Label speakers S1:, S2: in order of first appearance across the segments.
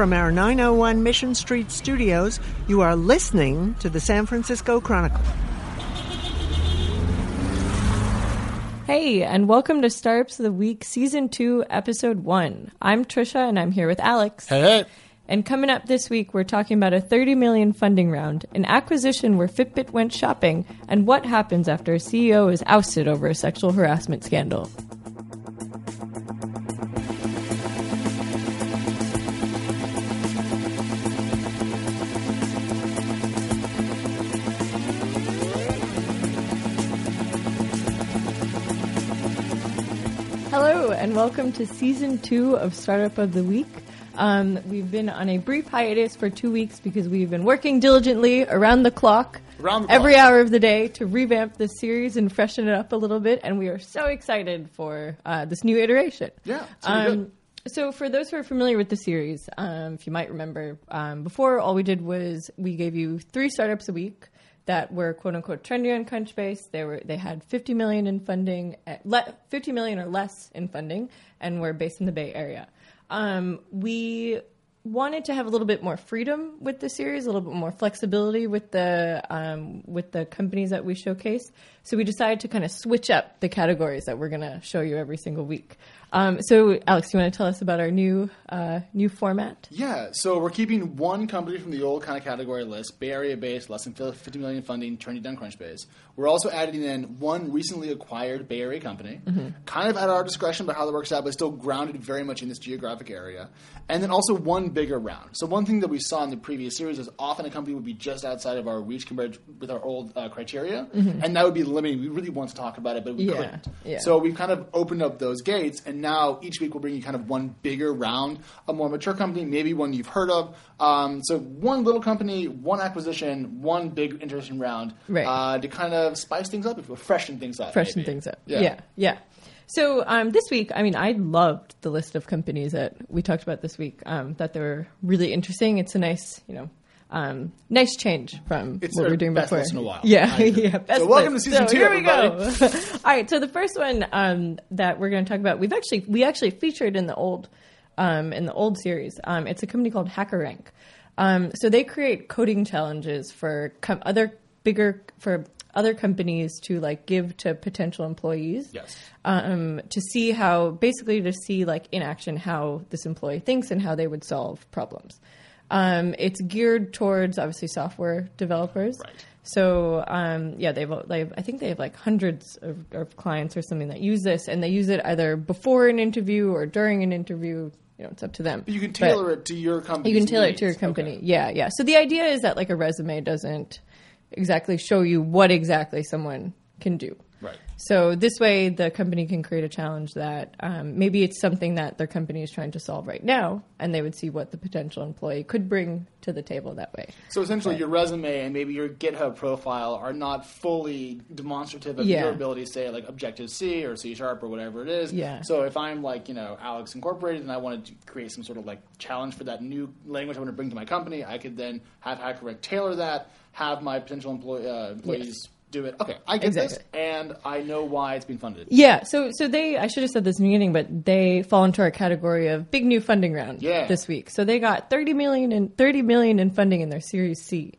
S1: from our 901 Mission Street studios, you are listening to the San Francisco Chronicle.
S2: Hey, and welcome to Startups of the Week, Season 2, Episode 1. I'm Trisha, and I'm here with Alex.
S3: Hey.
S2: And coming up this week, we're talking about a 30 million funding round, an acquisition where Fitbit went shopping, and what happens after a CEO is ousted over a sexual harassment scandal. Welcome to season two of Startup of the Week. Um, we've been on a brief hiatus for two weeks because we've been working diligently around the clock,
S3: Around the
S2: every
S3: clock.
S2: hour of the day to revamp this series and freshen it up a little bit. And we are so excited for uh, this new iteration.
S3: Yeah, it's
S2: Um, so, for those who are familiar with the series, um, if you might remember, um, before all we did was we gave you three startups a week that were quote unquote trendy on Crunchbase. They were they had 50 million in funding, uh, le- 50 million or less in funding, and were based in the Bay Area. Um, we wanted to have a little bit more freedom with the series, a little bit more flexibility with the um, with the companies that we showcase. So we decided to kind of switch up the categories that we're going to show you every single week. Um, so, Alex, you want to tell us about our new uh, new format?
S3: Yeah, so we're keeping one company from the old kind of category list, Bay Area based, less than 50 million funding, trendy down Crunchbase. We're also adding in one recently acquired Bay Area company, kind of at our discretion about how that works out, but still grounded very much in this geographic area. And then also one bigger round. So one thing that we saw in the previous series is often a company would be just outside of our reach compared with our old uh, criteria, and that would be limiting. We really want to talk about it, but we
S2: Yeah,
S3: couldn't.
S2: yeah.
S3: So we've kind of opened up those gates, and now each week we'll bring you kind of one bigger round, a more mature company, maybe one you've heard of. Um, so one little company, one acquisition, one big interesting round
S2: Right.
S3: uh, to kind of spice things up, if you will, freshen things up.
S2: freshen
S3: maybe.
S2: things up.
S3: Yeah.
S2: Yeah, yeah. So um, this week, I mean, I loved the list of companies that we talked about this week. Um, that they were really interesting. It's a nice, you know. Um, nice change from
S3: It's
S2: what we were doing
S3: best
S2: before.
S3: in a while.
S2: Yeah, yeah. Best
S3: So welcome
S2: list.
S3: to season
S2: So
S3: two,
S2: Here we go. All right. So the first one um, that we're going to talk about, we've actually we actually featured in the old um, in the old series. Um, it's a company called HackerRank. Um, so they create coding challenges for com- other bigger for other companies to like give to potential employees
S3: Yes.
S2: um, to see how basically to see like in action how this employee thinks and how they would solve problems. Um, it's geared towards obviously software developers.
S3: Right.
S2: So um, yeah, they've, they've I think they have like hundreds of, of clients or something that use this, and they use it either before an interview or during an interview. You know, it's up to them.
S3: But you can tailor it to your company.
S2: You can tailor it to your company. Yeah, yeah. So the idea is that like a resume doesn't exactly show you what exactly someone can do.
S3: Right.
S2: So this way, the company can create a challenge that um, maybe it's something that their company is trying to solve right now, and they would see what the potential employee could bring to the table that way.
S3: So essentially, your resume and maybe your GitHub profile are not fully demonstrative of
S2: Yeah.
S3: your ability to say like Objective C or C Sharp or whatever it is.
S2: Yeah.
S3: So if I'm like you know Alex Incorporated and I wanted to create some sort of like challenge for that new language I want to bring to my company, I could then have HackerRank tailor that, have my potential employee, uh, employees do it. Okay, I get this,
S2: Exactly.
S3: and I know why it's being funded.
S2: Yeah, so so they I should have said this in the beginning, but they fall into our category of big new funding round
S3: Yeah.
S2: this week. So they got thirty million in thirty million in funding in their Series C.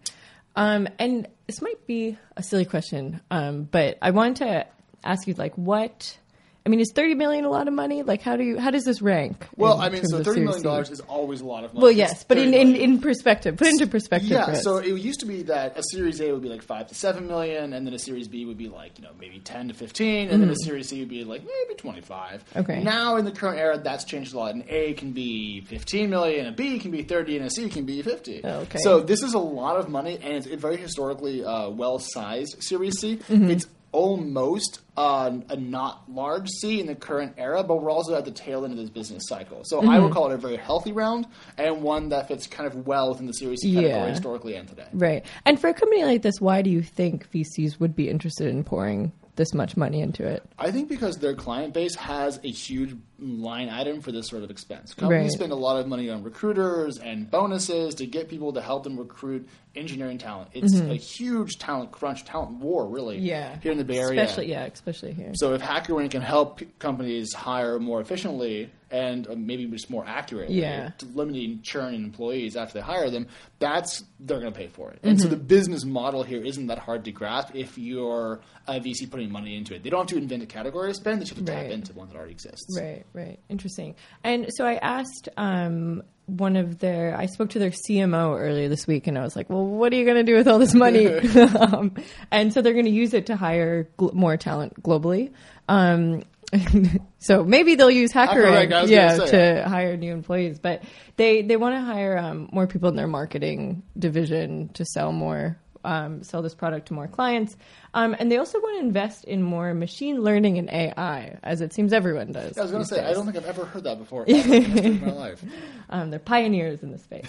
S2: Um, and this might be a silly question, um, but I wanted to ask you like what I mean, is thirty million a lot of money? Like, how do you how does this rank?
S3: Well, I mean, so thirty million dollars is always a lot of money.
S2: Well, yes, but in, in, in perspective, put into perspective.
S3: Yeah, so it used to be that a Series A would be like five to seven million, and then a Series B would be like you know maybe ten to fifteen, and then a Series C would be like maybe twenty five.
S2: Mm-hmm. Okay.
S3: Now in the current era, that's changed a lot. An A can be fifteen million, a B can be thirty, and a C can be fifty.
S2: Oh, okay.
S3: So this is a lot of money, and it's very historically uh, well sized Series C.
S2: Mm-hmm.
S3: It's almost uh, a not large C in the current era, but we're also at the tail end of this business cycle. So I
S2: Mm-hmm.
S3: would call it a very healthy round and one that fits kind of well within the Series C category
S2: Yeah.
S3: historically and today.
S2: Right. And for a company like this, why do you think VCs would be interested in pouring this much money into it?
S3: I think because their client base has a huge line item for this sort of expense. Companies
S2: Right.
S3: spend a lot of money on recruiters and bonuses to get people to help them recruit engineering talent. It's a huge talent crunch, talent war, really.
S2: Mm-hmm. Yeah.
S3: Here in the Bay Area.
S2: Especially, yeah, especially here.
S3: So if HackerRank can help companies hire more efficiently and uh, maybe just more accurately,
S2: Yeah.
S3: limiting churn in employees after they hire them, that's they're going to pay for it. And so the business model here isn't that hard to grasp if you're a VC putting money into it. They don't have to invent a category to spend; they just have to
S2: Right.
S3: tap into one that already exists.
S2: Right, right. Interesting. And so I asked um, one of their, I spoke to their CMO earlier this week, and I was like, well, what are you going to do with all this money? um, and so they're going to use it to hire gl- more talent globally. Um, so maybe they'll use
S3: hacker was
S2: yeah, to hire new employees. But they they want to hire um, more people in their marketing division to sell more, um, sell this product to more clients, um, and they also want to invest in more machine learning and AI, as it seems everyone does.
S3: I was going to say, I don't think I've ever heard that before in the history of my life.
S2: Um, they're pioneers in the space.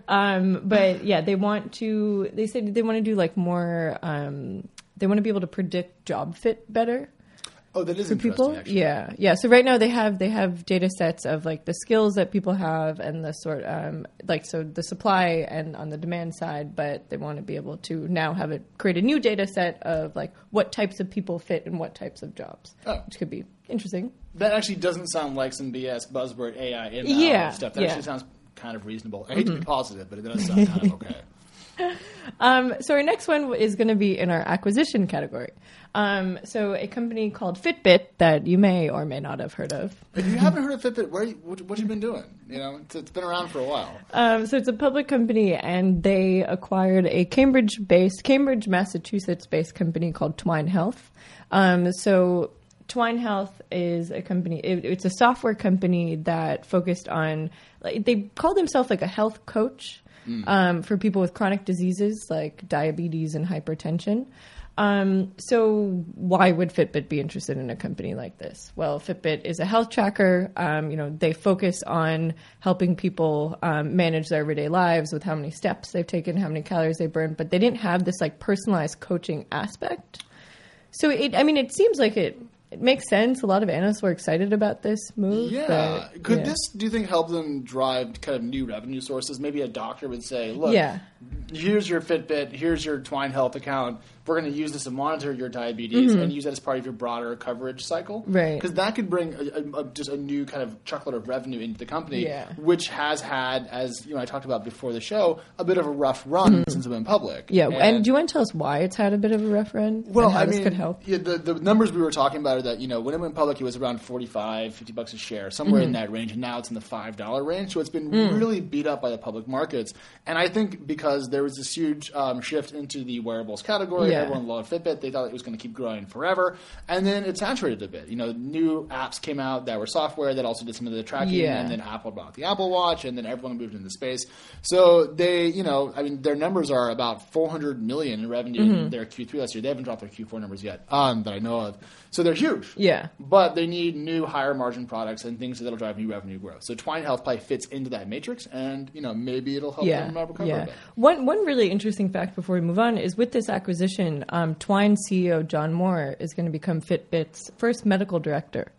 S2: um, but yeah, they want to. They said they want to do like more. Um, they want to be able to predict job fit better
S3: Oh, that is
S2: for people.
S3: actually.
S2: Yeah, yeah. So right now they have they have data sets of like the skills that people have and the sort um, like so the supply and on the demand side, but they want to be able to now have it create a new data set of like what types of people fit in what types of jobs,
S3: Oh.
S2: which could be interesting.
S3: That actually doesn't sound like some BS buzzword AI in
S2: Yeah,
S3: stuff. That
S2: yeah.
S3: actually sounds kind of reasonable. I hate to be positive, but it does sound kind of okay.
S2: Um, so our next one is going to be in our acquisition category. Um, so a company called Fitbit that you may or may not have heard of.
S3: If you haven't heard of Fitbit, where you, what, what have you been doing? You know, it's, it's been around for a while.
S2: Um, so it's a public company, and they acquired a Cambridge-based, Cambridge, Massachusetts-based company called Twine Health. Um, so Twine Health is a company. It, it's a software company that focused on. Like, they call themselves like a health coach um, for people with chronic diseases like diabetes and hypertension. Um, so why would Fitbit be interested in a company like this? Well, Fitbit is a health tracker. Um, you know, they focus on helping people um, manage their everyday lives with how many steps they've taken, how many calories they burn, but they didn't have this like personalized coaching aspect. So it, I mean, it seems like it, it makes sense. A lot of analysts were excited about this move.
S3: Yeah.
S2: but,
S3: Could
S2: yeah.
S3: this, do you think, help them drive kind of new revenue sources? Maybe a doctor would say, look,
S2: Yeah.
S3: here's your Fitbit, here's your Twine Health account. We're going to use this to monitor your diabetes and use that as part of your broader coverage cycle.
S2: Mm-hmm. Right.
S3: Because that could bring a, a, just a new kind of truckload of revenue into the company,
S2: Yeah.
S3: which has had, as you know, I talked about before the show, a bit of a rough run since it went public.
S2: Mm-hmm. Yeah, and, do you want to tell us why it's had a bit of a rough run?
S3: Well,
S2: and how
S3: I
S2: this
S3: mean,
S2: could help.
S3: Yeah, the, the numbers we were talking about are that, you know, when it went public, it was around 45, 50 bucks a share, somewhere
S2: Mm-hmm.
S3: in that range, and now it's in the $5 range. So it's been
S2: Mm.
S3: really beat up by the public markets. And I think because there was this huge um, shift into the wearables category,
S2: Yeah.
S3: everyone loved Fitbit, they thought it was going to keep growing forever. And then it saturated a bit. You know, new apps came out that were software that also did some of the tracking,
S2: Yeah.
S3: and then Apple bought the Apple Watch, and then everyone moved into space. So they, you know, I mean, their numbers are about 400 million in revenue
S2: Mm-hmm.
S3: in their Q3 last year. They haven't dropped their Q4 numbers yet um, that I know of. So they're huge.
S2: Yeah.
S3: But they need new higher margin products and things that'll drive new revenue growth. So Twine Health probably fits into that matrix, and you know maybe it'll help
S2: yeah,
S3: them recover
S2: yeah.
S3: a bit.
S2: One one really interesting fact before we move on is with this acquisition, um, Twine CEO John Moore is going to become Fitbit's first medical director.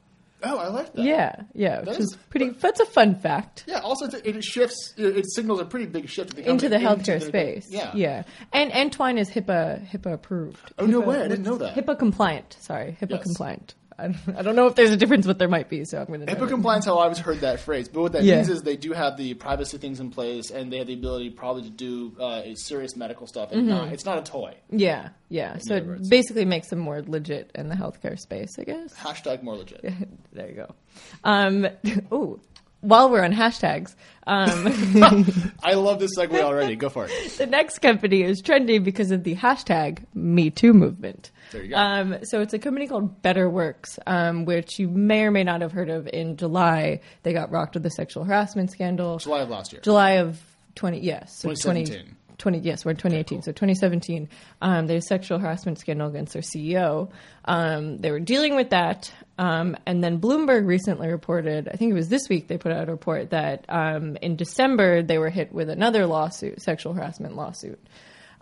S3: Oh, I like that.
S2: Yeah, yeah, which
S3: That
S2: is
S3: is-
S2: pretty. That's a fun fact.
S3: Yeah. Also, it shifts. It signals a pretty big shift the
S2: Into the healthcare
S3: the-
S2: space,
S3: Yeah.
S2: yeah, and and Twine is HIPAA HIPAA approved.
S3: Oh, no way, I didn't know that.
S2: HIPAA compliant. Sorry, HIPAA
S3: Yes.
S2: compliant. I, I don't know if there's a difference, but there might be. So I'm going to.
S3: HIPAA compliance, how I always heard that phrase. But what that
S2: Yeah.
S3: means is they do have the privacy things in place, and they have the ability probably to do uh, serious medical stuff. And not, it's not a toy.
S2: Yeah, yeah. So
S3: other words.
S2: it basically makes them more legit in the healthcare space, I guess.
S3: Hashtag more legit.
S2: there you go. Um, oh, while we're on hashtags, um,
S3: I love this segue already. Go for it.
S2: the next company is trendy because of the hashtag Me Too movement.
S3: There you go.
S2: Um, so it's a company called BetterWorks, um, which you may or may not have heard of. In July, they got rocked with the sexual harassment scandal.
S3: July of last year.
S2: July of 20, yes. So
S3: 2017.
S2: 20, yes, we're in 2018. So 2017, um, there's sexual harassment scandal against their CEO. Um, they were dealing with that. Um, and then Bloomberg recently reported, I think it was this week, they put out a report that um, in December they were hit with another lawsuit, sexual harassment lawsuit.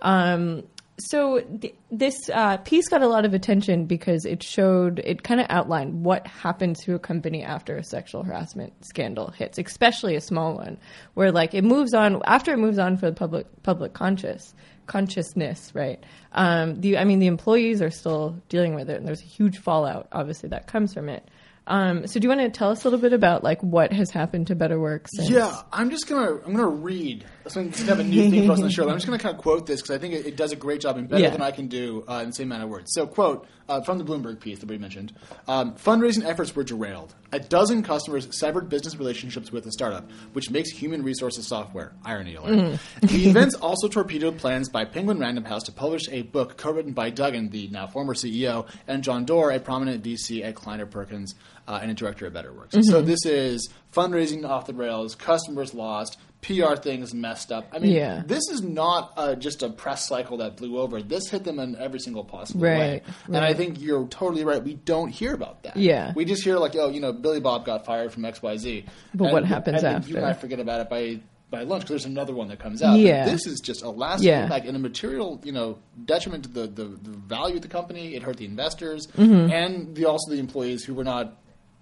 S2: Um, so th- this uh, piece got a lot of attention because it showed, it kind of outlined what happens to a company after a sexual harassment scandal hits, especially a small one, where like it moves on after it moves on for the public public conscious consciousness, right? Um, the I mean, the employees are still dealing with it, and there's a huge fallout, obviously, that comes from it. Um, so do you want to tell us a little bit about like what has happened to BetterWorks?
S3: Yeah, I'm just gonna I'm gonna read. Is kind of a new thing for us on the show. But I'm just gonna kind of quote this because I think it, it does a great job and better
S2: Yeah.
S3: than I can do uh, in the same amount of words. So, quote uh, from the Bloomberg piece that we mentioned: um, fundraising efforts were derailed. A dozen customers severed business relationships with the startup, which makes human resources software. Irony alert. The events also torpedoed plans by Penguin Random House to publish a book co-written by Duggan, the now former CEO, and John Doerr, a prominent VC at Kleiner Perkins uh, and a director at BetterWorks. So this is fundraising off the rails, customers lost, PR things messed up. I mean,
S2: Yeah.
S3: this is not uh, just a press cycle that blew over. This hit them in every single possible
S2: Right,
S3: way. And I think you're totally right. We don't hear about that.
S2: Yeah.
S3: We just hear like, oh, you know, Billy Bob got fired from XYZ.
S2: But
S3: And-
S2: what happens
S3: and then You and I forget about it by by lunch because there's another one that comes out. But
S2: Yeah.
S3: this is just a lasting
S2: Yeah.
S3: impact and a material, you know, detriment to the, the, the value of the company. It hurt the investors
S2: Mm-hmm.
S3: and the also the employees who were not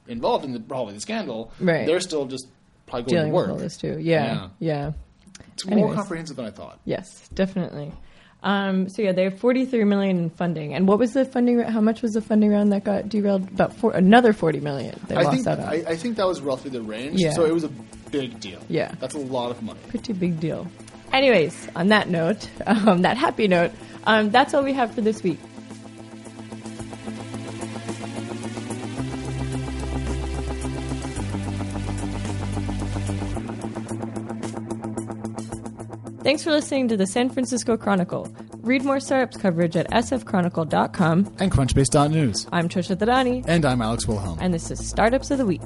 S3: involved in the probably the scandal.
S2: Right.
S3: They're still just probably going
S2: dealing
S3: to work.
S2: with all this too. Yeah,
S3: Yeah.
S2: yeah.
S3: It's more comprehensive than I thought.
S2: Yes, definitely. Um, so yeah, they have 43 million in funding. And what was the funding? How much was the funding round that got derailed? About four, another 40 million. They
S3: I
S2: lost
S3: think
S2: out on.
S3: I, I think that was roughly the range.
S2: Yeah.
S3: So it was a big deal.
S2: Yeah.
S3: That's a lot of money.
S2: Pretty big deal. Anyways, on that note, um, that happy note, um, that's all we have for this week. Thanks for listening to the San Francisco Chronicle. Read more startups coverage at sfchronicle.com.
S3: And Crunchbase.news.
S2: I'm Trisha Thadani,
S3: And I'm Alex Wilhelm.
S2: and this is Startups of the Week.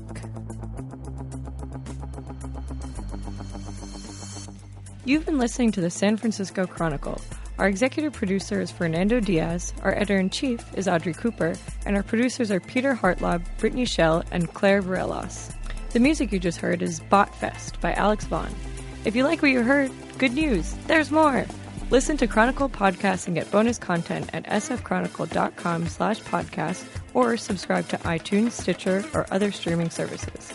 S2: You've been listening to the San Francisco Chronicle. Our executive producer is Fernando Diaz, our editor in chief is Audrey Cooper, and our producers are Peter Hartlaub, Brittany Shell, and Claire Varelos. The music you just heard is Botfest by Alex Vaughn. If you like what you heard, good news, there's more! Listen to Chronicle podcasts and get bonus content at sfchronicle.com slash podcast or subscribe to iTunes, Stitcher, or other streaming services.